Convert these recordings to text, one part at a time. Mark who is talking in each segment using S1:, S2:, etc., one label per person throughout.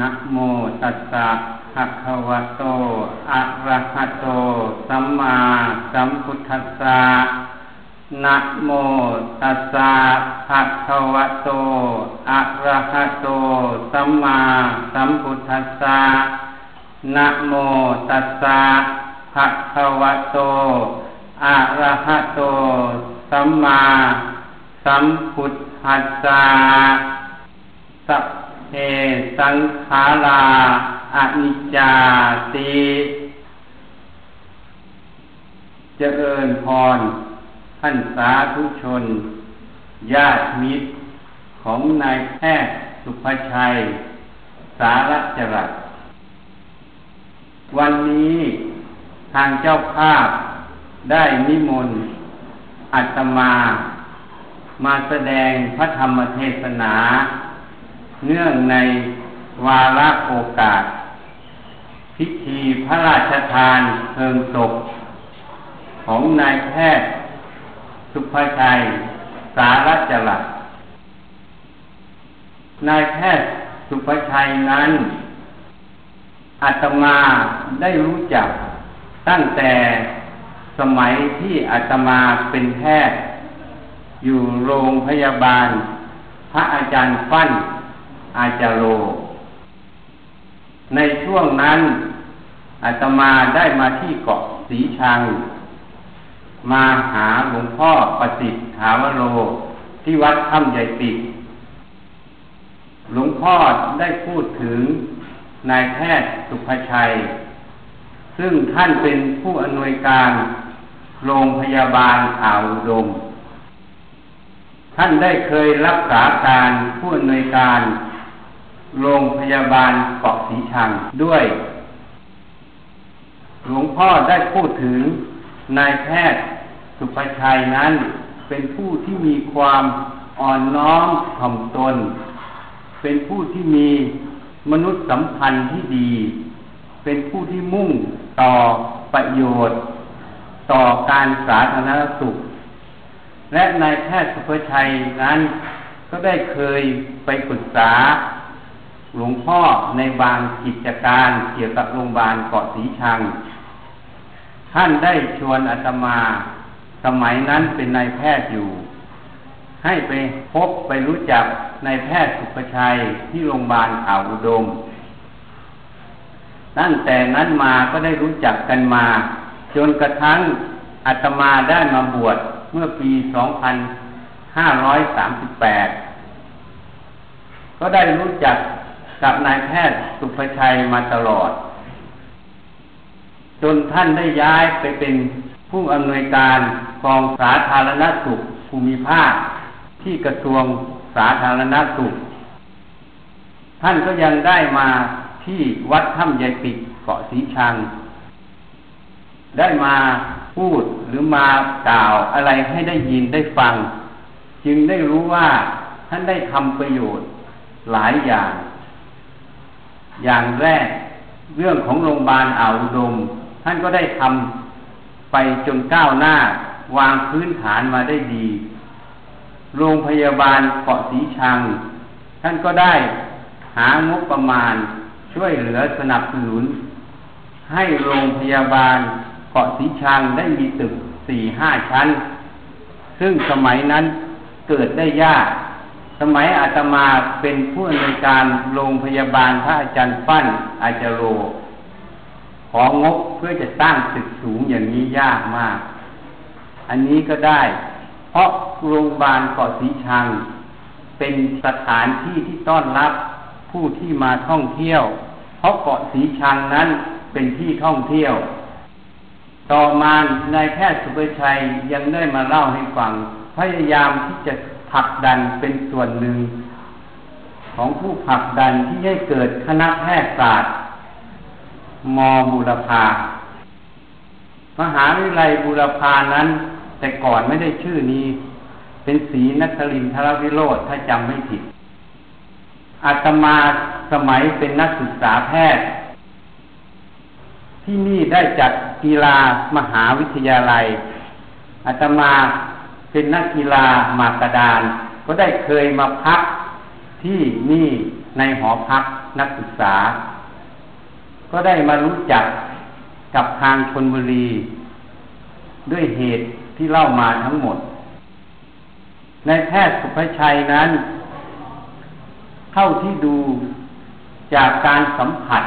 S1: นะโมตัสสะภะคะวะโต อะระหะโต สัมมาสัมพุทธัสสะนะโมตัสสะภะคะวะโต อะระหะโต สัมมาสัมพุทธัสสะนะโมตัสสะภะคะวะโต อะระหะโต สัมมาสัมพุทธัสสะสัพ เพสังขาราอนิจจาติเจริญพรท่านสาธุชน ญาติมิตรของนายแพทย์สุภชัย สารจรัสวันนี้ทางเจ้าภาพได้นิมนต์อัตมา มาแสดงพระธรรมเทศนา เนื่องในวาระโอกาส พิธีพระราชทานเพลิงศพ ของนายแพทย์ สุภชัย สารจรัสนายแพทย์สุภชัยนั้นอาตมาได้รู้จักตั้งแต่สมัยที่อาตมาเป็นแพทย์ อยู่โรงพยาบาล พระอาจารย์ฟั่น อาจารโร ในช่วงนั้นอาตมาได้มาที่เกาะสีชัง มาหาหลวงพ่อประสิทธิ์ถาวโร ที่วัดถ้ำใหญ่ปิดหลวงพ่อได้พูดถึงนายแพทย์สุภชัย ซึ่งท่านเป็นผู้อำนวยการโรงพยาบาลอ่าวดม ท่านได้เคยรักษาการผู้อำนวยการ โรงพยาบาลเกาะสีชังด้วย หลวงพ่อได้พูดถึงนายแพทย์สุภชัยนั้น เป็นผู้ที่มีความอ่อนน้อมถ่อมตน เป็นผู้ที่มีมนุษยสัมพันธ์ที่ดี เป็นผู้ที่มุ่งต่อประโยชน์ ต่อการสาธารณสุข และนายแพทย์สุภชัยนั้นก็ได้เคยไปปรึกษา หลวงพ่อในบางกิจการเกี่ยวกับโรงพยาบาลเกาะสีชัง ท่านได้ชวนอาตมาสมัยนั้นเป็นนายแพทย์อยู่ ให้ไปพบไปรู้จักนายแพทย์สุภชัยที่โรงพยาบาลอ่าวอุดมตั้งแต่นั้นมาก็ได้รู้จักกันมา จนกระทั่งอาตมาได้มาบวชเมื่อปี 2538 ก็ได้รู้จัก กับนายแพทย์สุภชัยมาตลอด จนท่านได้ย้ายไปเป็นผู้อำนวยการกองสาธารณสุขภูมิภาค ที่กระทรวงสาธารณสุข ท่านก็ยังได้มาที่วัดถ้ำยายปิดเกาะสีชัง ได้มาพูดหรือมากล่าวอะไรให้ได้ยินได้ฟัง จึงได้รู้ว่าท่านได้ทำประโยชน์หลายอย่าง อย่างแรกเรื่องของโรงพยาบาลอ่าวอุดม ท่านก็ได้ทำไปจนก้าวหน้า วางพื้นฐานมาได้ดี โรงพยาบาลเกาะสีชัง ท่านก็ได้หางบประมาณช่วยเหลือสนับสนุน ให้โรงพยาบาลเกาะสีชังได้มีตึกสี่ห้าชั้น ซึ่งสมัยนั้นเกิดได้ยาก สมัยอาตมาเป็นผู้อำนวยการโรงพยาบาลพระอาจารย์ฟั่นอาจารโร ของงบเพื่อจะสร้างตึกสูงอย่างนี้ยากมาก อันนี้ก็ได้ เพราะโรงพยาบาลเกาะสีชัง เป็นสถานที่ที่ต้อนรับผู้ที่มาท่องเที่ยว เพราะเกาะสีชังนั้นเป็นที่ท่องเที่ยว ต่อมานายแพทย์สุภชัยยังได้มาเล่าให้ฟังพยายามที่จะ ลักดันเป็นส่วนหนึ่ง ของผู้ผลักดันที่ให้เกิดคณะแพทยศาสตร์ มบุรพามหาวิทยาลัยบุรพานั้น แต่ก่อนไม่ได้ชื่อนี้ เป็นสีนักลินทรวิโรธถ้าจำไม่ผิดอาตมาสมัยเป็นนักศึกษาแพทย์ ที่นี่ได้จัดกีฬามหาวิทยาลัยอาตมา เป็นนักกีฬามากระดาน ก็ได้เคยมาพักที่นี่ในหอพักนักศึกษา ก็ได้มารู้จักกับทางชนบุรี ด้วยเหตุที่เล่ามาทั้งหมด ในแพทย์สุภชัยนั้น เท่าที่ดูจากการสัมผัส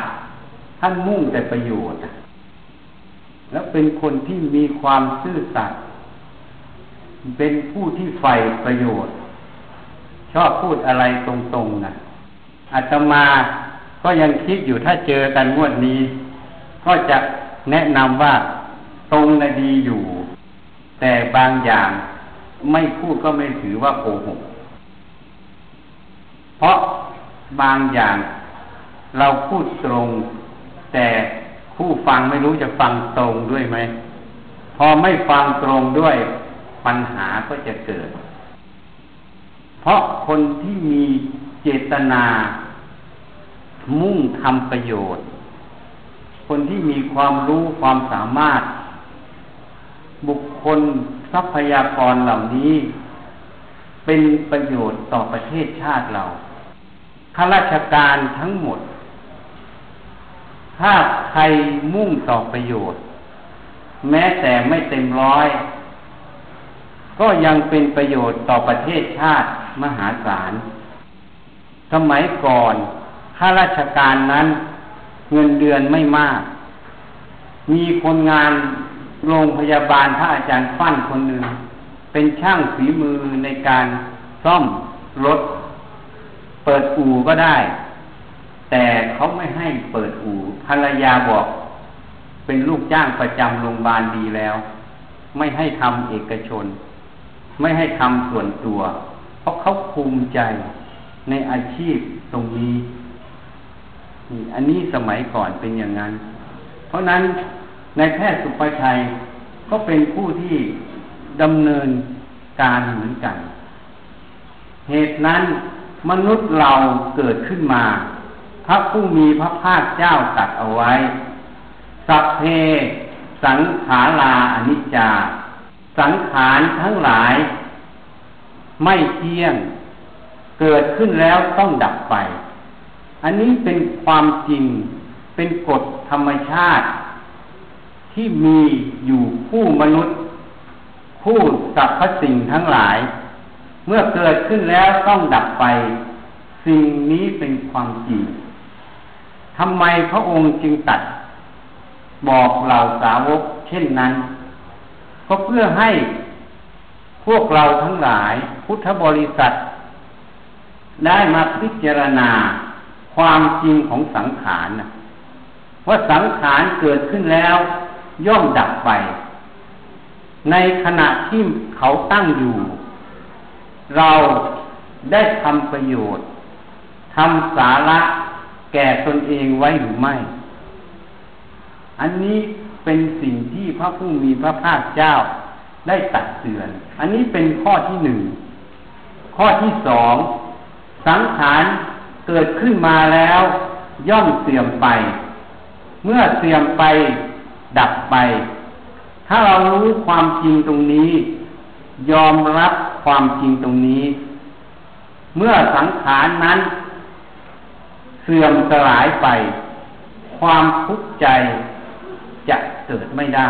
S1: ท่านมุ่งแต่ประโยชน์ และเป็นคนที่มีความซื่อสัตย์ เป็นผู้ที่ใฝ่ประโยชน์ ชอบพูดอะไรตรงๆนะอาตมาก็ยังคิดอยู่ถ้าเจอกันงวดนี้ ก็จะแนะนำว่าตรงนะดีอยู่ แต่บางอย่างไม่พูดก็ไม่ถือว่าโกหก เพราะบางอย่างเราพูดตรง แต่ผู้ฟังไม่รู้จะฟังตรงด้วยไหม พอไม่ฟังตรงด้วย ปัญหาก็จะเกิด เพราะคนที่มีเจตนา มุ่งทำประโยชน์ คนที่มีความรู้ความสามารถ บุคคลทรัพยากรเหล่านี้ เป็นประโยชน์ต่อประเทศชาติเราข้าราชการทั้งหมด ถ้าใครมุ่งต่อประโยชน์ แม้แต่ไม่เต็มร้อย ก็ยังเป็นประโยชน์ต่อประเทศชาติมหาศาล สมัยก่อนข้าราชการนั้นเงินเดือนไม่มาก มีคนงานโรงพยาบาลพระอาจารย์ฟั่นคนหนึ่ง เป็นช่างฝีมือในการซ่อมรถ เปิดอู่ก็ได้ แต่เขาไม่ให้เปิดอู่ภรรยาบอก เป็นลูกจ้างประจำโรงพยาบาลดีแล้ว ไม่ให้ทำเอกชน ไม่ให้ทำส่วนตัว เพราะเขาภูมิใจในอาชีพตรงนี้ อันนี้สมัยก่อนเป็นอย่างนั้น เพราะนั้นในแพทย์สุภชัยก็เป็นผู้ที่ดำเนินการเหมือนกัน เหตุนั้นมนุษย์เราเกิดขึ้นมา พระผู้มีพระภาคเจ้าตัดเอาไว้ สัพเพสังขาราอนิจจา สังขารทั้งหลาย ไม่เที่ยง เกิดขึ้นแล้วต้องดับไป อันนี้เป็นความจริงเป็นกฎธรรมชาติ ที่มีอยู่ผู้มนุษย์ผู้สรรพสิ่งทั้งหลาย เมื่อเกิดขึ้นแล้วต้องดับไป สิ่งนี้เป็นความจริงทำไมพระองค์จึงตัด บอกเหล่าสาวกเช่นนั้น ก็เพื่อให้พวกเราทั้งหลายพุทธบริษัท ได้มาพิจารณาความจริงของสังขารว่าสังขารเกิดขึ้นแล้ว ย่อมดับไป ในขณะที่เขาตั้งอยู่ เราได้ทำประโยชน์ทำสาระแก่ตนเองไว้หรือไม่ อันนี้ เป็นสิ่งที่พระผู้มีพระภาคเจ้าได้ตัดเตือน อันนี้เป็นข้อที่หนึ่ง ข้อที่สอง สังขารเกิดขึ้นมาแล้ว ย่อมเสื่อมไป เมื่อเสื่อมไปดับไป ถ้าเรารู้ความจริงตรงนี้ ยอมรับความจริงตรงนี้ เมื่อสังขารนั้น เสื่อมสลายไป ความทุกข์ใจ จะเกิดไม่ได้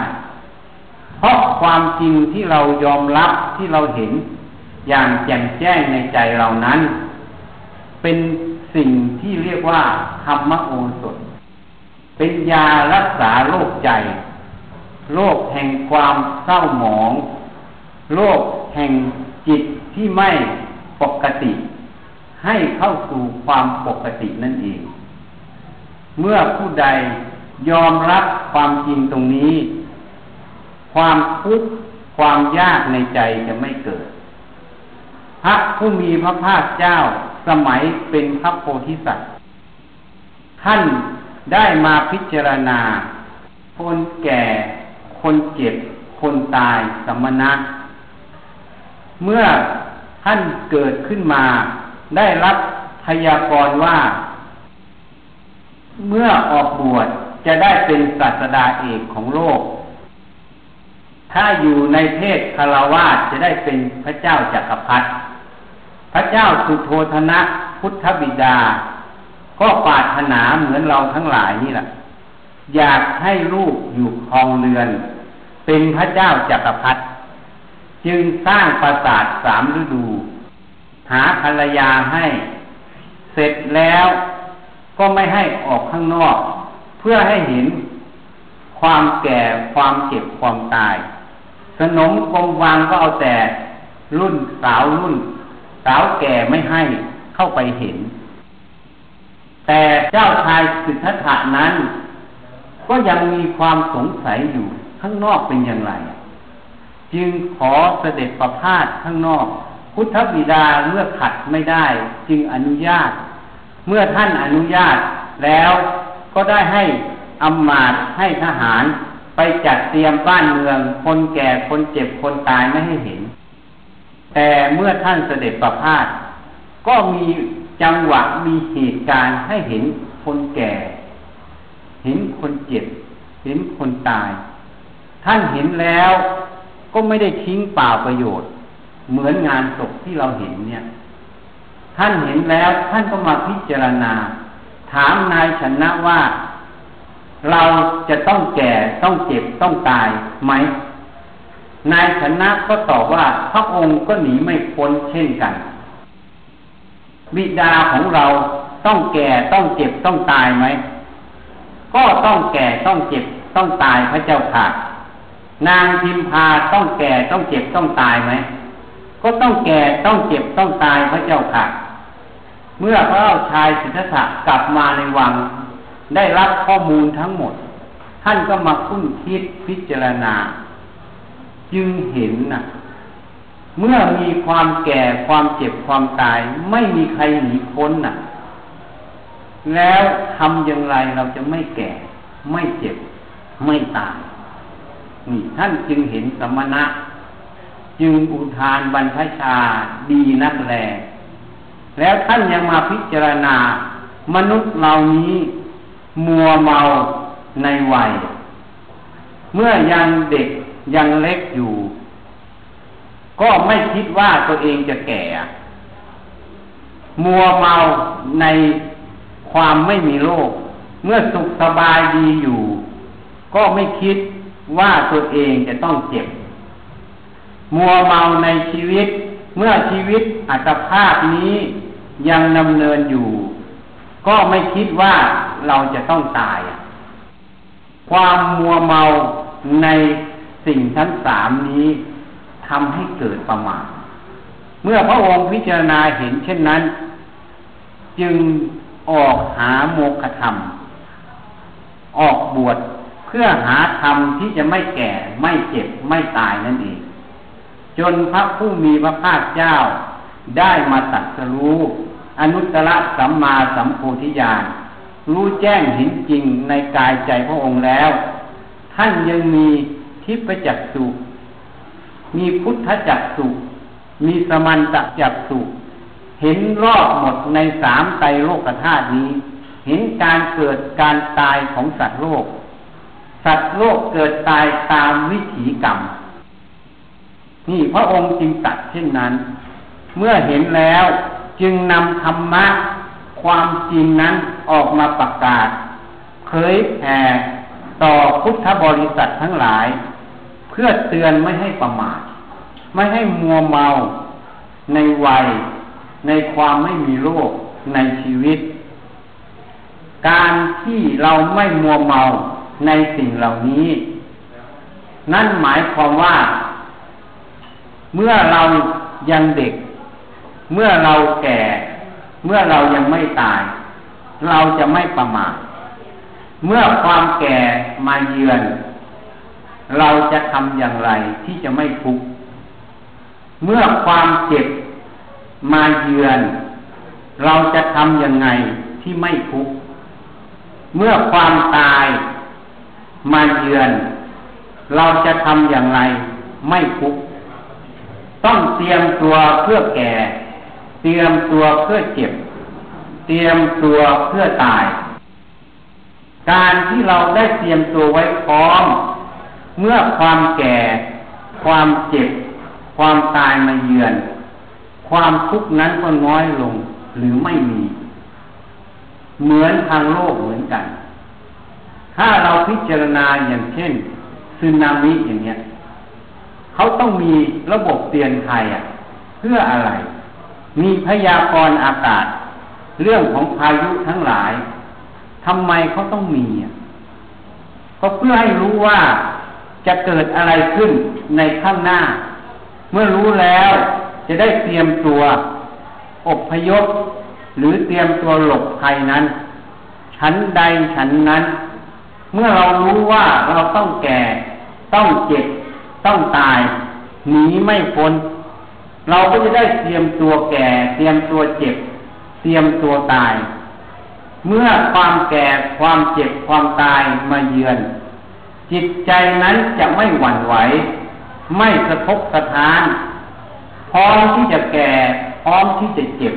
S1: เพราะความจริงที่เรายอมรับที่เราเห็นอย่างแจ่มแจ้งในใจเรานั้น เป็นสิ่งที่เรียกว่าธรรมโอสถ เป็นยารักษาโรคใจโรคแห่งความเศร้าหมองโรคแห่งจิตที่ไม่ปกติ ให้เข้าสู่ความปกตินั่นเอง เมื่อผู้ใด ยอมรับความจริงตรงนี้ ความทุกข์ความยากในใจจะไม่เกิด พระผู้มีพระภาคเจ้าสมัยเป็นพระโพธิสัตว์ท่านได้มาพิจารณา คนแก่ คนเจ็บ คนตายสมณะ เมื่อท่านเกิดขึ้นมา ได้รับพยากรณ์ว่า เมื่อออกบวช จะได้เป็นศาสดาเอกของโลก ถ้าอยู่ในเพศคารวาสจะได้เป็นพระเจ้าจักรพรรดิพระเจ้าสุโธธนะพุทธบิดา ก็ปรารถนาเหมือนเราทั้งหลายนี่แหละอยากให้ลูกอยู่ครองเรือน เป็นพระเจ้าจักรพรรดิจึงสร้างปราสาทสามฤดู หาภรรยาให้ เสร็จแล้วก็ไม่ให้ออกข้างนอก เพื่อให้เห็นความแก่ความเจ็บความตาย สนมกงวางก็เอาแต่รุ่นสาวรุ่น สาวแก่ไม่ให้เข้าไปเห็น แต่เจ้าชายสิทธัตถะนั้น ก็ยังมีความสงสัยอยู่ข้างนอกเป็นอย่างไร จึงขอเสด็จประพาสข้างนอก พุทธบิดาเมื่อขัดไม่ได้ จึงอนุญาต เมื่อท่านอนุญาตแล้ว ก็ได้ให้อำมาตย์ให้ทหารไปจัดเตรียมบ้านเมือง คนแก่คนเจ็บคนตายไม่ให้เห็น แต่เมื่อท่านเสด็จประพาสก็มีจังหวะมีเหตุการณ์ให้เห็นคนแก่ เห็นคนเจ็บ เห็นคนตาย ท่านเห็นแล้วก็ไม่ได้ทิ้งเปล่าประโยชน์ เหมือนงานศพที่เราเห็นเนี่ย ท่านเห็นแล้วท่านก็มาพิจารณา ถามนายชนะว่า เราจะต้องแก่ต้องเจ็บต้องตายไหม นายชนะก็ตอบว่าพระองค์ก็หนีไม่พ้นเช่นกัน บิดาของเราต้องแก่ต้องเจ็บต้องตายไหม ก็ต้องแก่ต้องเจ็บต้องตายพระเจ้าค่ะ นางพิมพาต้องแก่ต้องเจ็บต้องตายไหม ก็ต้องแก่ต้องเจ็บต้องตายพระเจ้าค่ะ เมื่อพระชายสิทธัตถะกลับมาในวัง ได้รับข้อมูลทั้งหมด ท่านก็มาคุ้นคิดพิจารณา จึงเห็นนะเมื่อมีความแก่ความเจ็บความตาย ไม่มีใครหนีพ้นนะ่ะ แล้วทำอย่างไรเราจะไม่แก่ ไม่เจ็บ ไม่ตายนี่ท่านจึงเห็นสมณะ จึงอุทานบรรพชาดีนักแล แล้วท่านยังมาพิจารณา มนุษย์เหล่านี้มัวเมาในวัย เมื่อยังเด็กยังเล็กอยู่ ก็ไม่คิดว่าตัวเองจะแก่ มัวเมาในความไม่มีโรคเมื่อสุขสบายดีอยู่ ก็ไม่คิดว่าตัวเองจะต้องเจ็บ มัวเมาในชีวิต เมื่อชีวิตอัตภาพนี้ ยังดำเนินอยู่ ก็ไม่คิดว่าเราจะต้องตาย ความมัวเมาในสิ่งทั้งสามนี้ทำให้เกิดประมาทเมื่อพระองค์พิจารณาเห็นเช่นนั้น จึงออกหาโมกขธรรม ออกบวชเพื่อหาธรรมที่จะไม่แก่ไม่เจ็บไม่ตายนั่นเองจนพระผู้มีพระภาคเจ้าได้มาตัดสรู้ อนุตตรสัมมาสัมโพธิญาณรู้แจ้งเห็นจริงในกายใจพระองค์แล้ว ท่านยังมีทิพจักสุมีพุทธจักสุมีสมันตจักสุเห็นรอบหมดในสามไตรโลกธาตุนี้ เห็นการเกิดการตายของสัตว์โลก สัตว์โลกเกิดตายตามวิถีกรรม นี่พระองค์จึงตัดเช่นนั้น เมื่อเห็นแล้ว จึงนำธรรมะความจริงนั้นออกมาประกาศ เผยแผ่ต่อพุทธบริษัททั้งหลาย เพื่อเตือนไม่ให้ประมาท ไม่ให้มัวเมาในวัย ในความไม่มีโรคในชีวิต การที่เราไม่มัวเมาในสิ่งเหล่านี้ นั่นหมายความว่า เมื่อเรายังเด็ก เมื่อเราแก่ เมื่อเรายังไม่ตาย เราจะไม่ประมาทเมื่อความแก่มาเยือน เราจะทำอย่างไรที่จะไม่ทุกข์เมื่อความเจ็บมาเยือน เราจะทำอยังไงที่ไม่ทุกข์เมื่อความตายมาเยือน เราจะทำอย่างไรไม่ทุกข์ต้องเตรียมตัวเพื่อแก่ เตรียมตัวเพื่อเจ็บ เตรียมตัวเพื่อตาย การที่เราได้เตรียมตัวไว้พร้อม เมื่อความแก่ ความเจ็บ ความตายมาเยือน ความทุกข์นั้นก็น้อยลงหรือไม่มี เหมือนทางโลกเหมือนกัน ถ้าเราพิจารณาอย่างเช่นซึนามิอย่างเนี้ยเขาต้องมีระบบเตือนภัยอะ เพื่ออะไร มีพยากรณ์อากาศ เรื่องของพายุทั้งหลายทำไมเขาต้องมีก็เพื่อให้รู้ว่าจะเกิดอะไรขึ้นในข้างหน้า เมื่อรู้แล้วจะได้เตรียมตัวอบพยพหรือเตรียมตัวหลบภัยนั้น ชั้นใดชั้นนั้น เมื่อเรารู้ว่าเราต้องแก่ ต้องเจ็บ ต้องตาย หนีไม่พ้น เราก็จะได้เตรียมตัวแก่ เตรียมตัวเจ็บ เตรียมตัวตาย เมื่อความแก่ความเจ็บความตายมาเยือน จิตใจนั้นจะไม่หวั่นไหว ไม่สะทกสะท้าน พร้อมที่จะแก่ พร้อมที่จะเจ็บ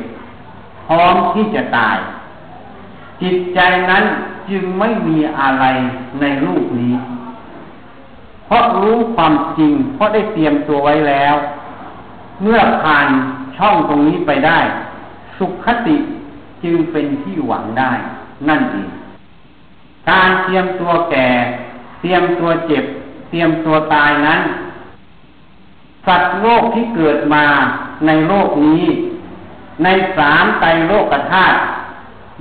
S1: พร้อมที่จะตาย จิตใจนั้นจึงไม่มีอะไรในรูปนี้ เพราะรู้ความจริง เพราะได้เตรียมตัวไว้แล้ว เมื่อผ่านช่องตรงนี้ไปได้ สุขคติจึงเป็นที่หวังได้ นั่นเองการเตรียมตัวแก่ เตรียมตัวเจ็บ เตรียมตัวตายนั้น สัตว์โลกที่เกิดมาในโลกนี้ ในสามไตรโลกธาตุ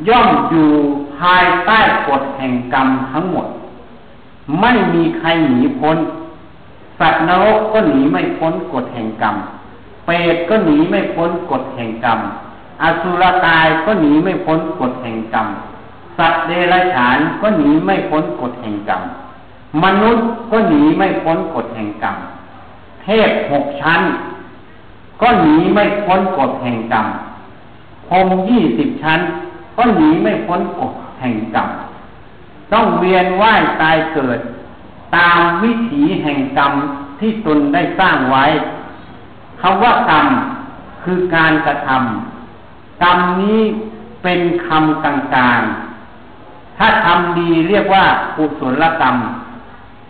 S1: ย่อมอยู่ภายใต้กฎแห่งกรรมทั้งหมด ไม่มีใครหนีพ้น สัตว์นรกก็หนีไม่พ้นกฎแห่งกรรม เปรตก็หนีไม่พ้นกฎแห่งกรรม อสุรกายก็หนีไม่พ้นกฎแห่งกรรม สัตว์เดรัจฉานก็หนีไม่พ้นกฎแห่งกรรม มนุษย์ก็หนีไม่พ้นกฎแห่งกรรม เทพหกชั้น ก็หนีไม่พ้นกฎแห่งกรรมพรมยี่สิบชั้น ก็หนีไม่พ้นกฎแห่งกรรม ต้องเวียนว่ายตายเกิด ตามวิถีแห่งกรรมที่ตนได้สร้างไว้ คำว่ากรรมคือการกระทำกรรมนี้เป็นคำต่างๆ ถ้าทำดีเรียกว่ากุศลกรรม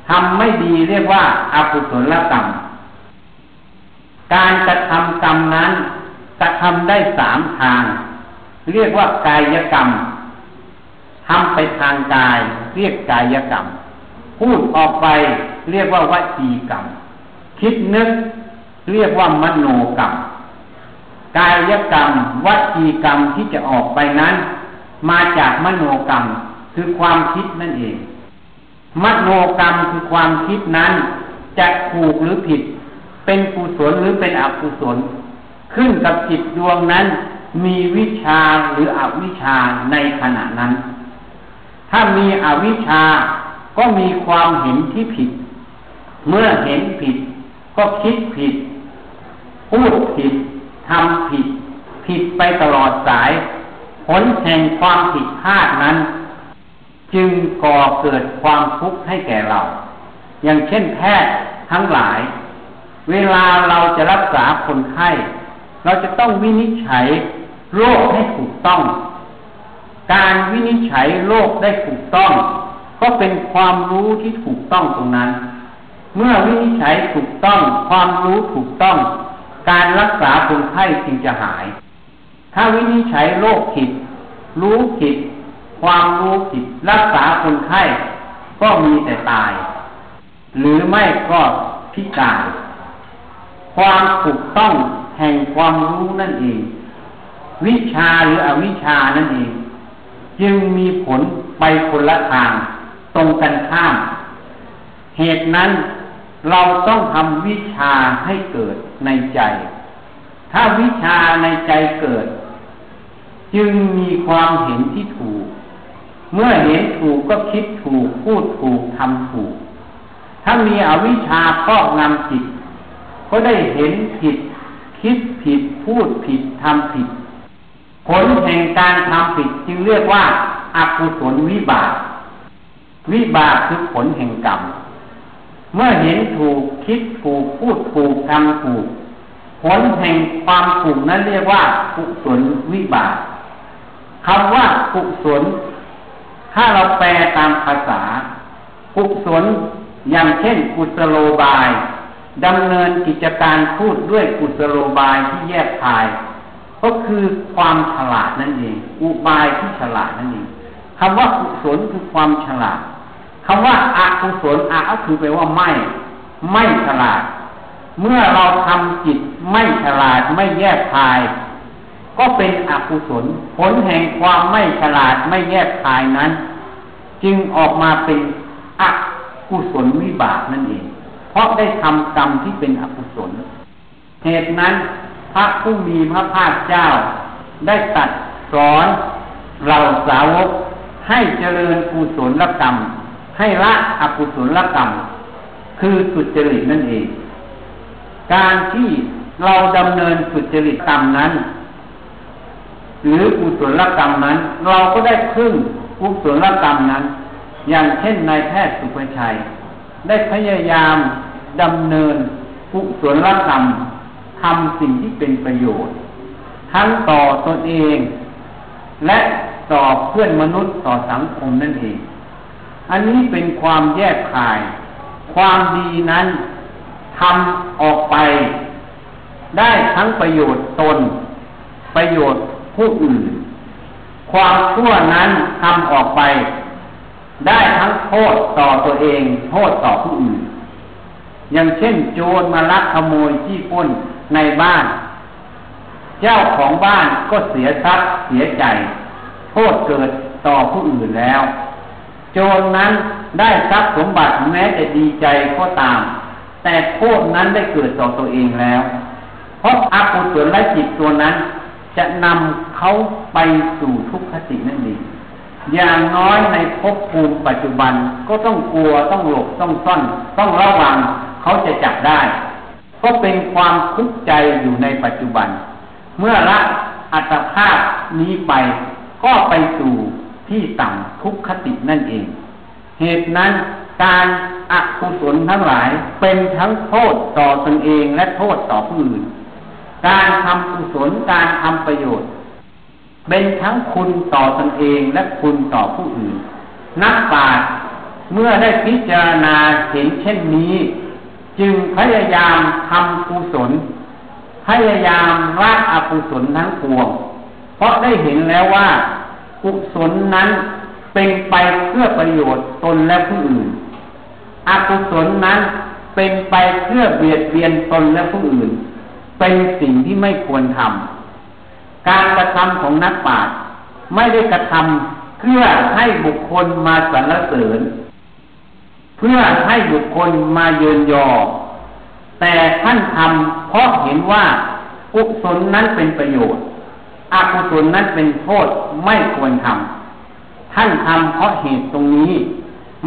S1: ทำไม่ดีเรียกว่าอากุศลกรรม การกระทำกรรมนั้นกระทำได้สามทาง เรียกว่ากายกรรมทำไปทางกาย เรียกกายกรรม พูดออกไปเรียกว่าวจีกรรม คิดนึก เรียกว่ามโนกรรม กายกรรมวจีกรรมที่จะออกไปนั้น มาจากมโนกรรมคือความคิดนั่นเอง มโนกรรมคือความคิดนั้นจะถูกหรือผิด เป็นกุศลหรือเป็นอกุศล ขึ้นกับจิตดวงนั้น มีวิชาหรืออวิชาในขณะนั้น ถ้ามีอวิชาก็มีความเห็นที่ผิด เมื่อเห็นผิดก็คิดผิด พูดผิดทำผิด ผิดไปตลอดสาย ผลแห่งความผิดพลาดนั้น จึงก่อเกิดความทุกข์ให้แก่เรา อย่างเช่นแพทย์ทั้งหลาย เวลาเราจะรักษาคนไข้ เราจะต้องวินิจฉัยโรคให้ถูกต้อง การวินิจฉัยโรคได้ถูกต้อง ก็เป็นความรู้ที่ถูกต้องตรงนั้น เมื่อวินิจฉัยถูกต้อง ความรู้ถูกต้อง การรักษาคนไข้จึงจะหาย ถ้าวินิจฉัยโรคผิด รู้ผิด ความรู้ผิด รักษาคนไข้ก็มีแต่ตาย หรือไม่ก็พิการ ความถูกต้องแห่งความรู้นั่นเอง วิชาหรืออวิชานั่นเอง จึงมีผลไปคนละทาง ตรงกันข้าม เหตุนั้น เราต้องทำวิชาให้เกิดในใจ ถ้าวิชาในใจเกิด จึงมีความเห็นที่ถูก เมื่อเห็นถูกก็คิดถูก พูดถูกทำถูก ถ้ามีอวิชชาครอบงำจิต ก็ได้เห็นผิด คิดผิด พูดผิดทำผิด ผลแห่งการทำผิดจึงเรียกว่าอากุศลวิบาก วิบากคือผลแห่งกรรม เมื่อเห็นถูกคิดถูกพูดถูกทำถูก ผลแห่งความถูกนั้นเรียกว่ากุศลวิบากคำว่ากุศล ถ้าเราแปลตามภาษา กุศลอย่างเช่นกุศโลบายดำเนินกิจการพูดด้วยกุศโลบายที่แยกภาย ก็คือความฉลาดนั่นเองอุบายที่ฉลาดนั่นเองคำว่ากุศลคือความฉลาด คำว่าอากุศลอาก็คือแปลว่าไม่ ไม่ฉลาด เมื่อเราทำจิตไม่ฉลาดไม่แยกคาย ก็เป็นอกุศล ผลแห่งความไม่ฉลาดไม่แยกคายนั้น จึงออกมาเป็นอกุศลวิบากนั่นเอง เพราะได้ทำกรรมที่เป็นอกุศล เหตุนั้นพระผู้มีพระภาคเจ้า ได้ตัดสอนเราสาวกให้เจริญกุศลกรรม ให้ละอกุศลกรรม คือสุจริตนั่นเอง การที่เราดำเนินสุจริตกรรมนั้น หรือกุศลกรรมนั้น เราก็ได้พึ่งกุศลกรรมนั้น อย่างเช่นนายแพทย์สุภชัย ได้พยายามดำเนินกุศลกรรมทำสิ่งที่เป็นประโยชน์ ทั้งต่อตนเอง และต่อเพื่อนมนุษย์ต่อสังคมนั่นเอง อันนี้เป็นความแยกขาย ความดีนั้นทำออกไป ได้ทั้งประโยชน์ตน ประโยชน์ผู้อื่น ความชั่วนั้นทำออกไป ได้ทั้งโทษต่อตัวเอง โทษต่อผู้อื่น อย่างเช่นโจรมาลักขโมยที่ป้นในบ้าน เจ้าของบ้านก็เสียทรัพย์เสียใจ โทษเกิดต่อผู้อื่นแล้ว โจรนั้นได้ทรัพย์สมบัติแม้จะดีใจก็ตาม แต่โทษนั้นได้เกิดต่อตัวเองแล้ว เพราะอากุศลและจิตตัวนั้น จะนำเขาไปสู่ทุกขตินั่นเองอย่างน้อยในภพภูมิปัจจุบันก็ต้องกลัวต้องหลบต้องซ่อน ต้องระวังเขาจะจับได้ ก็เป็นความทุกข์ใจอยู่ในปัจจุบัน เมื่อละอัตภาพนี้ไปก็ไปสู่ ที่ต่ำทุกขตินั่นเอง เหตุนั้นการอกุศลทั้งหลายเป็นทั้งโทษต่อตนเองและโทษต่อผู้อื่น การทำกุศลการทำประโยชน์ เป็นทั้งคุณต่อตนเองและคุณต่อผู้อื่น นักปราชญ์เมื่อได้พิจารณาเห็นเช่นนี้ จึงพยายามทำกุศล พยายามละอกุศลทั้งปวง เพราะได้เห็นแล้วว่า กุศลนั้นเป็นไปเพื่อประโยชน์ตนและผู้อื่น อกุศลนั้นเป็นไปเพื่อเบียดเบียนตนและผู้อื่น เป็นสิ่งที่ไม่ควรทำการกระทำของนักปราชญ์ไม่ได้กระทำเพื่อให้บุคคลมาสรรเสริญ เพื่อให้บุคคลมาเยินยอ แต่ท่านทำเพราะเห็นว่ากุศลนั้นเป็นประโยชน์ อกุศลนั้นเป็นโทษไม่ควรทำท่านทำเพราะเหตุตรงนี้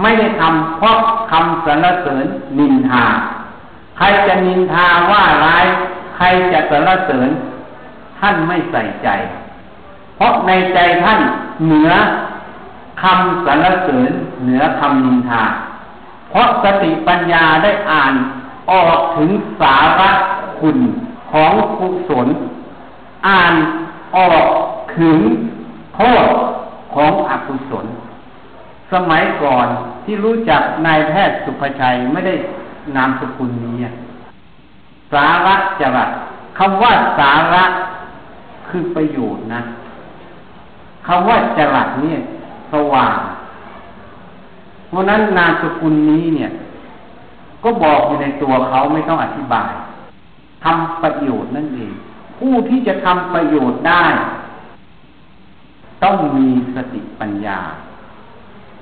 S1: ไม่ได้ทำเพราะคำสรรเสริญนินทา ใครจะนินทาว่าร้าย ใครจะสรรเสริญ ท่านไม่ใส่ใจ เพราะในใจท่านเหนือคำสรรเสริญเหนือคำนินทา เพราะสติปัญญาได้อ่านออกถึงสาระคุณของกุศล อ่าน ออกถึงโทษของอกุศล สมัยก่อนที่รู้จักนายแพทย์สุภชัยไม่ได้นามสกุลนี้ สาระจะรัสคำว่าสาระคือประโยชน์นะคำว่าจรัสเนี่ยสว่าง เพราะนั้นนามสกุลนี้เนี่ย ก็บอกอยู่ในตัวเขาไม่ต้องอธิบายทำประโยชน์นั่นเอง ผู้ที่จะทำประโยชน์ได้ ต้องมีสติปัญญา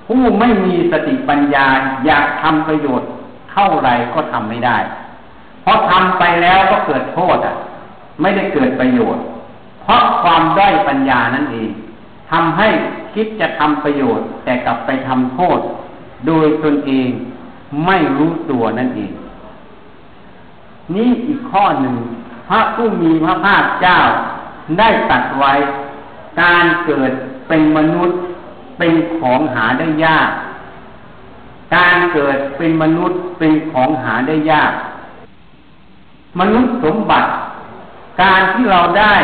S1: ผู้ไม่มีสติปัญญาอยากทำประโยชน์เท่าไรก็ทำไม่ได้ เพราะทำไปแล้วก็เกิดโทษอะ ไม่ได้เกิดประโยชน์ เพราะความด้อยปัญญานั่นเองทำให้คิดจะทำประโยชน์ แต่กลับไปทำโทษ โดยตนเองไม่รู้ตัวนั่นเอง นี่อีกข้อหนึ่ง ระผู้มีพระภาคเจ้าได้ตัดไว้ การเกิดเป็นมนุษย์เป็นของหาได้ยาก การเกิดเป็นมนุษย์เป็นของหาได้ยาก มนุษย์สมบัติ การที่เราได้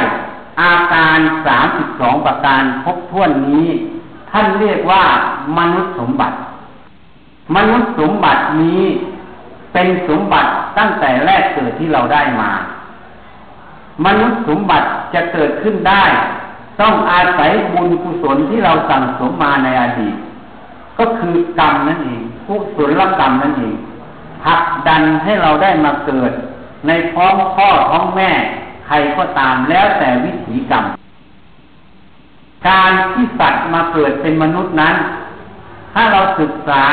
S1: อาการสามสิบสองประการพบท้วนนี้ ท่านเรียกว่ามนุษย์สมบัติ มนุษย์สมบัตินี้เป็นสมบัติตั้งแต่แรกเกิดที่เราได้มา มนุษย์สมบัติจะเกิดขึ้นได้ ต้องอาศัยบุญกุศลที่เราสั่งสมมาในอดีต ก็คือกรรมนั่นเองกุศลกรรมนั่นเองผลักดันให้เราได้มาเกิด ในท้องพ่อท้องแม่ ใครก็ตามแล้วแต่วิถีกรรม การที่สัตว์มาเกิดเป็นมนุษย์นั้น ถ้าเราศึกษา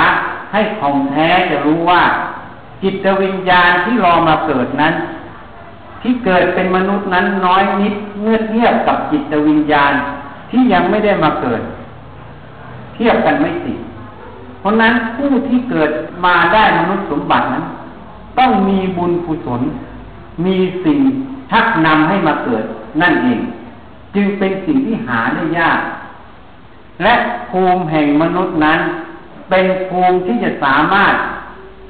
S1: ให้ของแท้จะรู้ว่า จิตวิญญาณที่รอมาเกิดนั้น ที่เกิดเป็นมนุษย์นั้นน้อยนิดเมื่อเทียบกับจิตวิญญาณที่ยังไม่ได้มาเกิด เทียบกันไม่ติดเพราะนั้นผู้ที่เกิดมาได้มนุษย์สมบัตินั้น ต้องมีบุญกุศล มีสิ่งชักนำให้มาเกิดนั่นเอง จึงเป็นสิ่งที่หาได้ยาก และภูมิแห่งมนุษย์นั้น เป็นภูมิที่จะสามารถ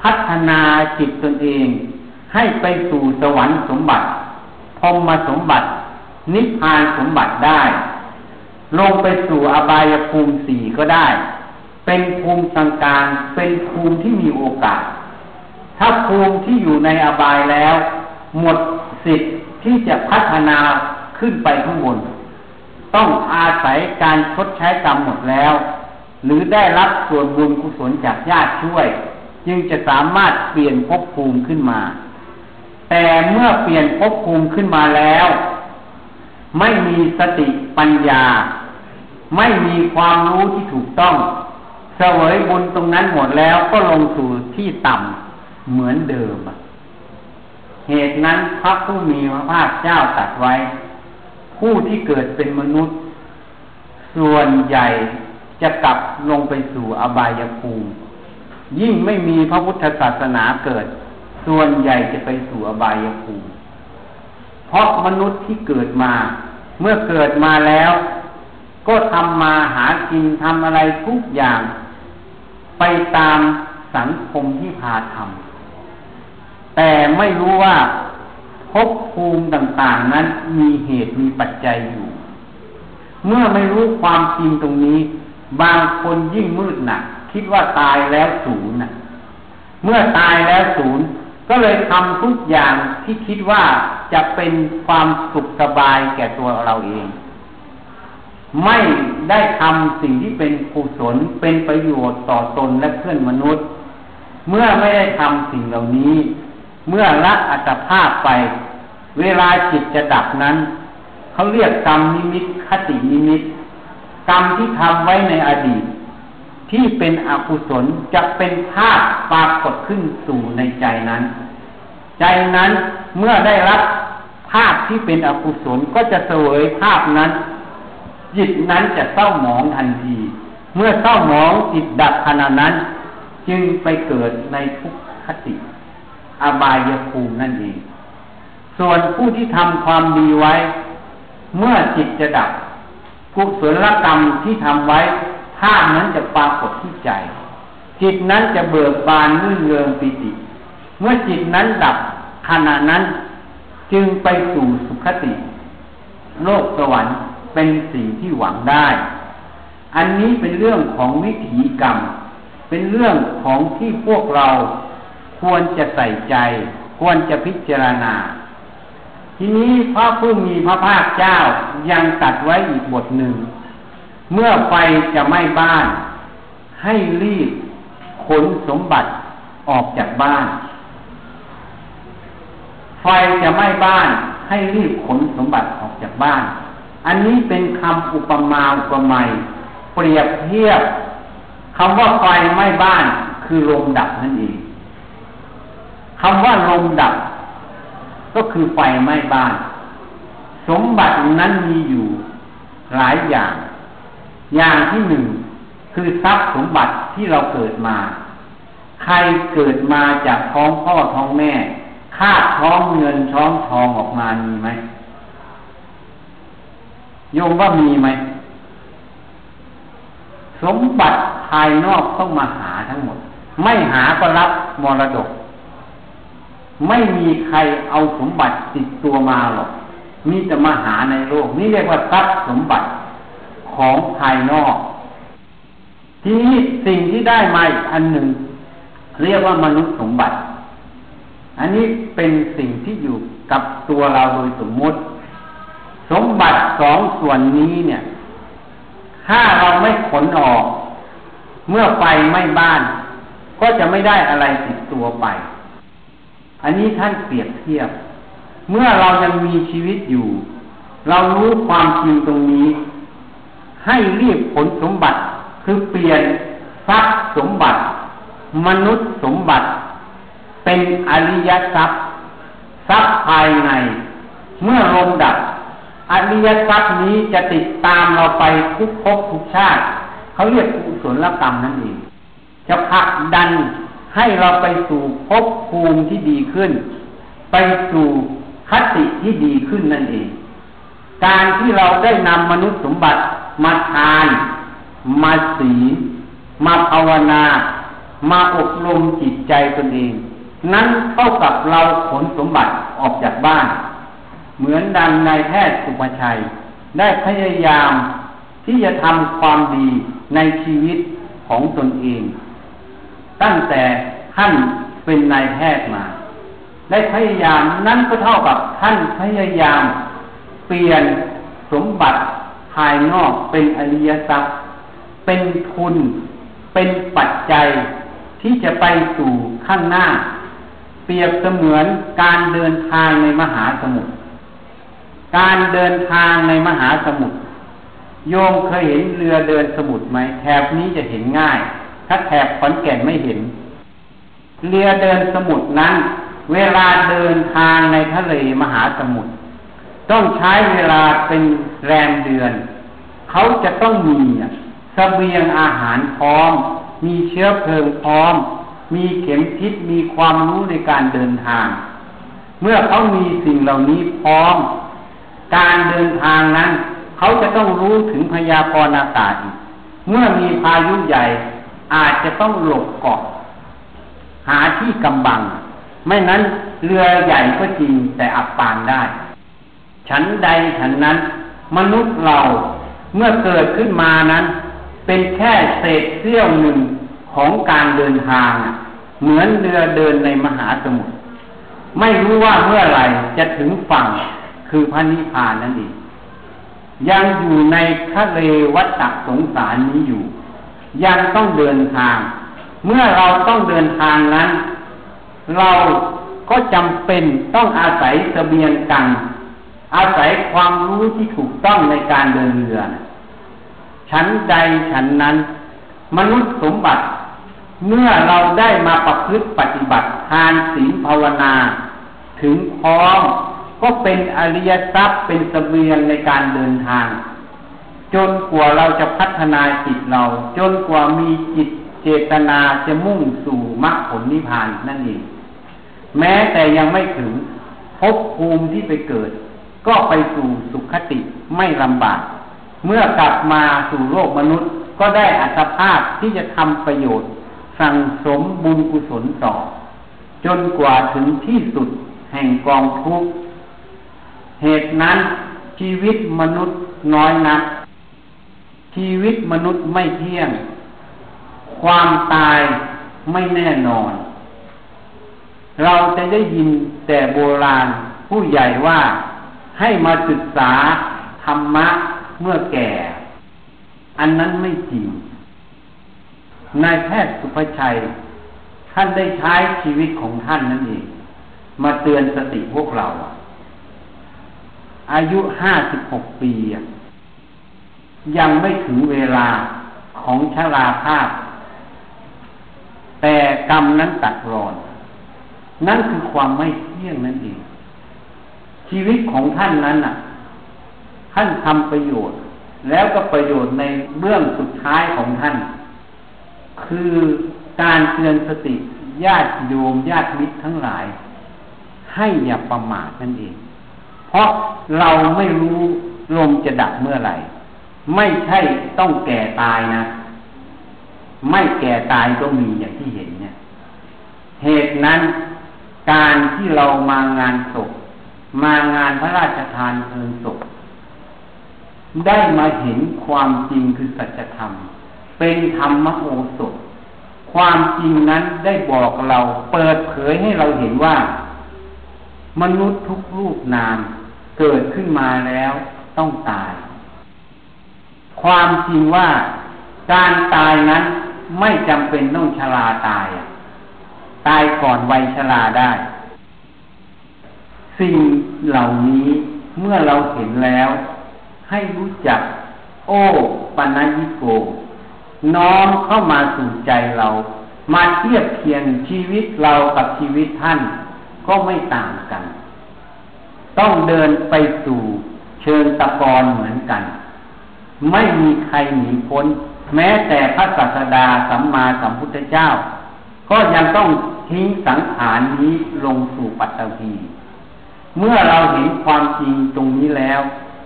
S1: พัฒนาจิตตนเอง ให้ไปสู่สวรรค์สมบัติพรมสมบัติ นิพพานสมบัติได้ ลงไปสู่อบายภูมิสี่ก็ได้ เป็นภูมิกลางเป็นภูมิที่มีโอกาส ถ้าภูมิที่อยู่ในอบายแล้ว หมดสิทธิ์ที่จะพัฒนาขึ้นไปข้างบน ต้องอาศัยการชดใช้กรรมหมดแล้ว หรือได้รับส่วนบุญกุศลจากญาติช่วย จึงจะสามารถเปลี่ยนภพภูมิขึ้นมา แต่เมื่อเปลี่ยนภพภูมิขึ้นมาแล้ว ไม่มีสติปัญญา ไม่มีความรู้ที่ถูกต้องเสวยบุญตรงนั้นหมดแล้วก็ลงสู่ที่ต่ำเหมือนเดิม เหตุนั้นพระผู้มีพระภาคเจ้าตรัสไว้ ผู้ที่เกิดเป็นมนุษย์ ส่วนใหญ่จะกลับลงไปสู่อบายภูมิ ยิ่งไม่มีพระพุทธศาสนาเกิด ส่วนใหญ่จะไปสู่อบายภูมิเพราะมนุษย์ที่เกิดมา เมื่อเกิดมาแล้ว ก็ทำมาหากินทำอะไรทุกอย่าง ไปตามสังคมที่พาทำแต่ไม่รู้ว่าภพภูมิต่างๆนั้นมีเหตุมีปัจจัยอยู่ เมื่อไม่รู้ความจริงตรงนี้ บางคนยิ่งมืดหนัก คิดว่าตายแล้วศูนย์เมื่อตายแล้วศูนย์ ก็เลยทำทุกอย่างที่คิดว่าจะเป็นความสุขสบายแก่ตัวเราเอง ไม่ได้ทำสิ่งที่เป็นกุศลเป็นประโยชน์ต่อตนและเพื่อนมนุษย์ เมื่อไม่ได้ทำสิ่งเหล่านี้ เมื่อละอัตภาพไป เวลาจิตจะดับนั้น เขาเรียกกรรมนิมิตคตินิมิต กรรมที่ทำไว้ในอดีต ที่เป็นอกุศลจะเป็นภาพปรากฏขึ้นสู่ในใจนั้น ใจนั้นเมื่อได้รับภาพที่เป็นอกุศลก็จะเสวยภาพนั้น จิตนั้นจะเศร้าหมองทันที เมื่อเศร้าหมองจิตดับขณะนั้น จึงไปเกิดในทุกขติ อบายภูมินั่นเอง ส่วนผู้ที่ทำความดีไว้ เมื่อจิตจะดับกุศลกรรมที่ทำไว้ ภาพนั้นจะปรากฏที่ใจ จิตนั้นจะเบิกบานนื่นเริงปิติ เมื่อจิตนั้นดับขณะนั้นจึงไปสู่สุขติ โลกสวรรค์เป็นสิ่งที่หวังได้ อันนี้เป็นเรื่องของวิถีกรรม เป็นเรื่องของที่พวกเราควรจะใส่ใจ ควรจะพิจารณา ทีนี้พระผู้มีพระภาคเจ้ายังตัดไว้อีกบทหนึ่ง เมื่อไฟจะไหม้บ้าน ให้รีบขนสมบัติออกจากบ้าน ไฟจะไหม้บ้าน ให้รีบขนสมบัติออกจากบ้าน อันนี้เป็นคำอุปมาอุปไมยเปรียบเทียบคำว่าไฟไหม้บ้านคือลมดับนั่นเองคำว่าลมดับ ก็คือไฟไหม้บ้าน สมบัตินั้นมีอยู่หลายอย่าง อย่างที่หนึ่งคือทรัพย์สมบัติที่เราเกิดมา ใครเกิดมาจากท้องพ่อท้องแม่คาดท้องเงินท้องทองออกมามีไหมโยมว่ามีไหม สมบัติภายนอกต้องมาหาทั้งหมด ไม่หาก็รับมรดก ไม่มีใครเอาสมบัติติดตัวมาหรอก มีแต่มาหาในโลก นี่เรียกว่าทรัพย์สมบัติ ของภายนอก ทีนี้สิ่งที่ได้มาอีกอันหนึ่ง เรียกว่ามนุษย์สมบัติ อันนี้เป็นสิ่งที่อยู่กับตัวเราโดยสมมุติ สมบัติสองส่วนนี้เนี่ย ถ้าเราไม่ขนออก เมื่อไฟไม้บ้าน ก็จะไม่ได้อะไรติดตัวไป อันนี้ท่านเปรียบเทียบ เมื่อเรายังมีชีวิตอยู่ เรารู้ความจริงตรงนี้ ให้รีบผลสมบัติ คือเปลี่ยนทรัพย์สมบัติ มนุษย์สมบัติ เป็นอริยทรัพย์ ทรัพย์ภายใน เมื่อลมดับ อริยทรัพย์นี้จะติดตามเราไปทุกภพทุกชาติ เขาเรียกกุศลกรรมนั่นเอง จะผลักดันให้เราไปสู่ภพภูมิที่ดีขึ้น ไปสู่คติที่ดีขึ้นนั่นเอง การที่เราได้นำมนุษย์สมบัติ มาทาน มาศีลมาภาวนา มาอบรมจิตใจตนเอง นั้นเท่ากับเราขนสมบัติออกจากบ้าน เหมือนดังนายแพทย์สุภชัย ได้พยายามที่จะทำความดีในชีวิตของตนเอง ตั้งแต่ท่านเป็นนายแพทย์มา ได้พยายามนั้นก็เท่ากับท่านพยายาม เปลี่ยนสมบัติ ภายนอกเป็นอริยทรัพย์ เป็นทุน เป็นปัจจัยที่จะไปสู่ข้างหน้า เปรียบเสมือนการเดินทางในมหาสมุทรการเดินทางในมหาสมุทรโยมเคยเห็นเรือเดินสมุทรไหมแถบนี้จะเห็นง่าย ถ้าแถบขอนแก่นไม่เห็น เรือเดินสมุทรนั้น เวลาเดินทางในทะเลมหาสมุทร ต้องใช้เวลาเป็นแรมเดือน เขาจะต้องมีสเสบียงอาหารพร้อม มีเชื้อเพลิงพร้อม มีเข็มทิศมีความรู้ในการเดินทาง เมื่อเขามีสิ่งเหล่านี้พร้อม การเดินทางนั้น เขาจะต้องรู้ถึงพยากรณ์อากาศ เมื่อมีพายุใหญ่ อาจจะต้องหลบเกาะ หาที่กำบัง ไม่นั้นเรือใหญ่ก็จริงแต่อับปางได้ ฉันใดฉันนั้น มนุษย์เราเมื่อเกิดขึ้นมานั้น เป็นแค่เศษเสี้ยวหนึ่งของการเดินทาง เหมือนเรือเดินในมหาสมุทรไม่รู้ว่าเมื่อไหร่จะถึงฝั่งคือพระนิพพานนั่นเองยังอยู่ในทะเลวัฏสงสารนี้อยู่ ยังต้องเดินทาง เมื่อเราต้องเดินทางนั้น เราก็จำเป็นต้องอาศัยสเสบียงกัน อาศัยความรู้ที่ถูกต้องในการเดินเรือฉันใดฉันนั้น มนุษย์สมบัติ เมื่อเราได้มาประพฤติปฏิบัติทานศีลภาวนา ถึงพร้อมก็เป็นอริยทรัพย์เป็นสเสบียงในการเดินทาง จนกว่าเราจะพัฒนาจิตเรา จนกว่ามีจิตเจตนาจะมุ่งสู่มรรคผลนิพพานนั่นเองแม้แต่ยังไม่ถึงภพภูมิที่ไปเกิด ก็ไปสู่สุขติไม่ลำบาก เมื่อกลับมาสู่โลกมนุษย์ ก็ได้อัตภาพที่จะทำประโยชน์ สั่งสมบุญกุศลต่อ จนกว่าถึงที่สุดแห่งกองทุกข์เหตุนั้นชีวิตมนุษย์น้อยนัก ชีวิตมนุษย์ไม่เที่ยง ความตายไม่แน่นอน เราจะได้ยินแต่โบราณผู้ใหญ่ว่า ให้มาศึกษาธรรมะเมื่อแก่ อันนั้นไม่จริง นายแพทย์สุภชัย ท่านได้ใช้ชีวิตของท่านนั่นเอง มาเตือนสติพวกเรา อายุห้าสิบหกปี ยังไม่ถึงเวลาของชราภาพ แต่กรรมนั้นตัดรอน นั่นคือความไม่เที่ยงนั่นเอง ชีวิตของท่านนั้นอะ ท่านทำประโยชน์ แล้วก็ประโยชน์ในเบื้องสุดท้ายของท่าน คือการเตือนสติญาติโยมญาติมิตรทั้งหลาย ให้อย่าประมาทนั่นเอง เพราะเราไม่รู้ลมจะดับเมื่อไหร่ ไม่ใช่ต้องแก่ตายนะ ไม่แก่ตายก็มีอย่างที่เห็นเนี่ย เหตุนั้นการที่เรามางานศพ มางานพระราชทานเพลิงศพได้มาเห็นความจริงคือสัจธรรม เป็นธรรมโอสถ ความจริงนั้นได้บอกเราเปิดเผยให้เราเห็นว่า มนุษย์ทุกรูปนาม เกิดขึ้นมาแล้วต้องตาย ความจริงว่าการตายนั้นไม่จำเป็นต้องชราตาย ตายก่อนวัยชราได้ สิ่งเหล่านี้เมื่อเราเห็นแล้ว ให้รู้จัก โอ้ปัญญิโก น้อมเข้ามาสู่ใจเรา มาเทียบเทียงชีวิตเรากับชีวิตท่านก็ไม่ต่างกัน ต้องเดินไปสู่เชิญตะกอนเหมือนกัน ไม่มีใครหนีพ้น แม้แต่พระศาสดาสัมมาสัมพุทธเจ้า ก็ยังต้องทิ้งสังขารนี้ลงสู่ปัตตภี เมื่อเราเห็นความจริงตรงนี้แล้ว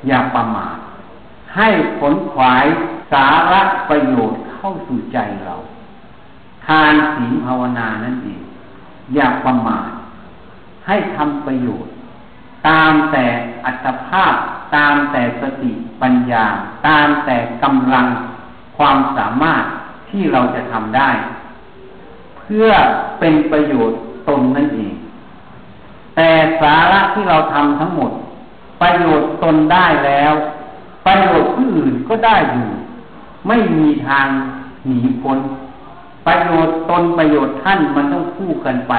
S1: อย่าประมาทให้ผลขวายสาระประโยชน์เข้าสู่ใจเรา ทานศีลภาวนานั่นเองอย่าประมาทให้ทำประโยชน์ ตามแต่อัตภาพ ตามแต่สติปัญญา ตามแต่กำลังความสามารถที่เราจะทำได้ เพื่อเป็นประโยชน์ตนนั่นเอง แต่สาระที่เราทำทั้งหมด ประโยชน์ตนได้แล้ว ประโยชน์ผู้อื่นก็ได้อยู่ ไม่มีทางหนีพ้นประโยชน์ตนประโยชน์ท่านมันต้องคู่กันไป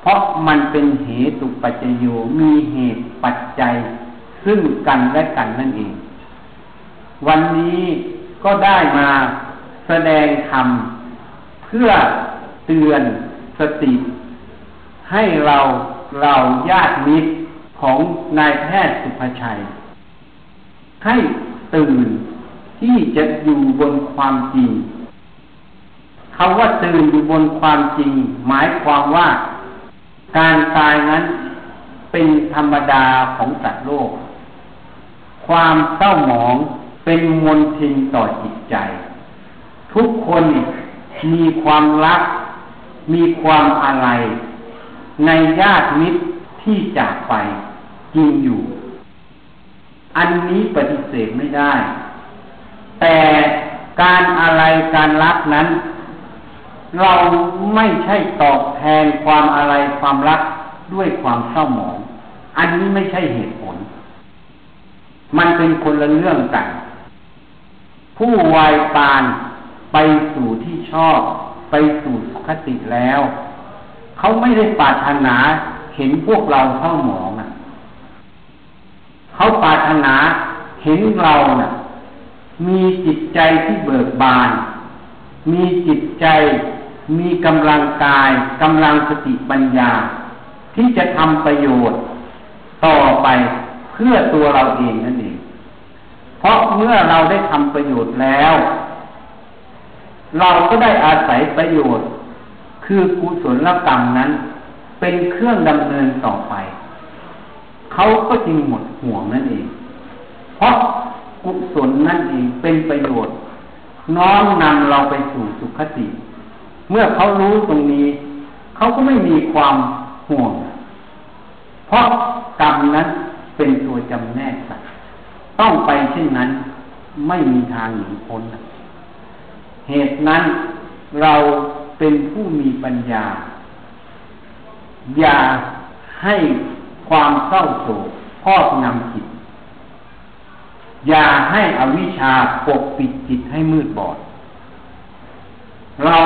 S1: เพราะมันเป็นเหตุปัจจโยมีเหตุปัจจัย ซึ่งกันและกันนั่นเอง วันนี้ก็ได้มาแสดงธรรมเพื่อเตือนสติให้เรา เราญาติมิตรของนายแพทย์สุภชัย ให้ตื่นที่จะอยู่บนความจริงคำว่าตื่นอยู่บนความจริง หมายความว่าการตายนั้นเป็นธรรมดาของสัตว์โลก ความเศร้าหมองเป็นมลทินต่อจิตใจ ทุกคนมีความรัก มีความอะไร ในญาติมิตรที่จากไปจริงอยู่ อันนี้ปฏิเสธไม่ได้ แต่การอะไรการรักนั้น เราไม่ใช่ตอบแทนความอะไรความรักด้วยความเศร้าหมอง อันนี้ไม่ใช่เหตุผล มันเป็นคนละเรื่องกัน ผู้วายปานไปสู่ที่ชอบ ไปสู่สุคติแล้ว เขาไม่ได้ปรารถนาเห็นพวกเราเท่าหมองอะเขาปรารถนาเห็นเราน่ะ มีจิตใจที่เบิกบาน มีจิตใจ มีกำลังกายกำลังสติปัญญา ที่จะทำประโยชน์ต่อไปเพื่อตัวเราเองนั่นเองเพราะเมื่อเราได้ทำประโยชน์แล้ว เราก็ได้อาศัยประโยชน์ คือกุศลกรรมนั้น เป็นเครื่องดำเนินต่อไป เขาก็จึงหมดห่วงนั่นเอง เพราะกุศลนั่นเองเป็นประโยชน์ น้อมนำเราไปสู่สุขติ เมื่อเขารู้ตรงนี้ เขาก็ไม่มีความห่วง เพราะกรรมนั้นเป็นตัวจำแนกสัตว์ต้องไปเช่นนั้นไม่มีทางหนีพ้น เหตุนั้นเรา เป็นผู้มีปัญญา อย่าให้ความเศร้าโศกครอบงำจิต อย่าให้อวิชชาปกปิดจิตให้มืดบอด เรา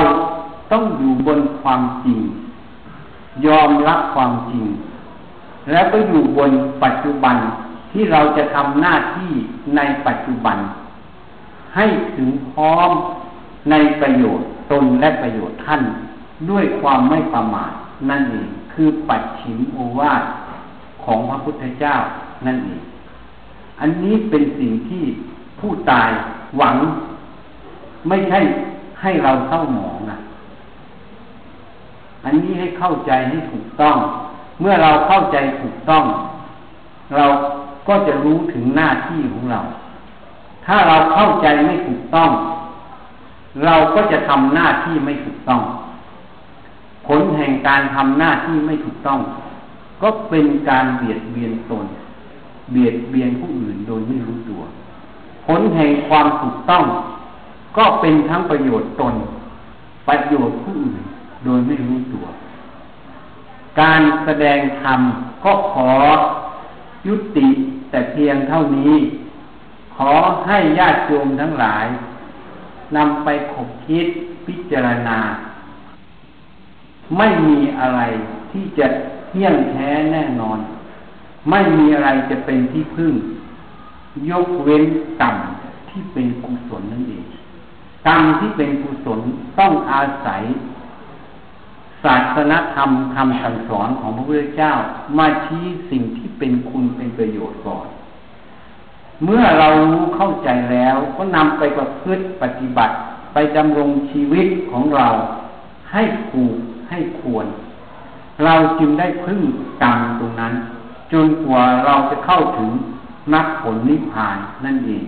S1: ต้องอยู่บนความจริง ยอมรับความจริง แล้วก็อยู่บนปัจจุบันที่เราจะทำหน้าที่ในปัจจุบัน ให้ถึงพร้อมในประโยชน์ ตนและประโยชน์ท่านด้วยความไม่ประมาทนั่นเองคือปัจฉิมโอวาทของพระพุทธเจ้านั่นเอง อันนี้เป็นสิ่งที่ผู้ตายหวัง ไม่ใช่ให้เราเศร้าหมองนะอันนี้ให้เข้าใจให้ถูกต้อง เมื่อเราเข้าใจถูกต้อง เราก็จะรู้ถึงหน้าที่ของเรา ถ้าเราเข้าใจไม่ถูกต้อง เราก็จะทำหน้าที่ไม่ถูกต้อง ผลแห่งการทำหน้าที่ไม่ถูกต้อง ก็เป็นการเบียดเบียนตน เบียดเบียนผู้อื่นโดยไม่รู้ตัว ผลแห่งความถูกต้อง ก็เป็นทั้งประโยชน์ตน ประโยชน์ผู้อื่นโดยไม่รู้ตัว การแสดงธรรมก็ขอยุติแต่เพียงเท่านี้ ขอให้ญาติโยมทั้งหลาย นำไปขบคิดพิจารณา ไม่มีอะไรที่จะเที่ยงแท้แน่นอน ไม่มีอะไรจะเป็นที่พึ่ง ยกเว้นกรรมที่เป็นกุศลนั่นเองกรรมที่เป็นกุศลต้องอาศัย ศาสนธรรมคำสั่งสอนของพระพุทธเจ้า มาชี้สิ่งที่เป็นคุณเป็นประโยชน์ก่อน เมื่อเรารู้เข้าใจแล้วก็นำไปประพฤติปฏิบัติไปดำรงชีวิตของเราให้ถูกให้ควร เราจึงได้พึ่งกรรมตรงนั้น จนกว่าเราจะเข้าถึงนักผลนิพพานนั่นเอง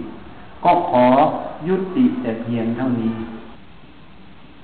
S1: ก็ขอยุติแต่เพียงเท่านี้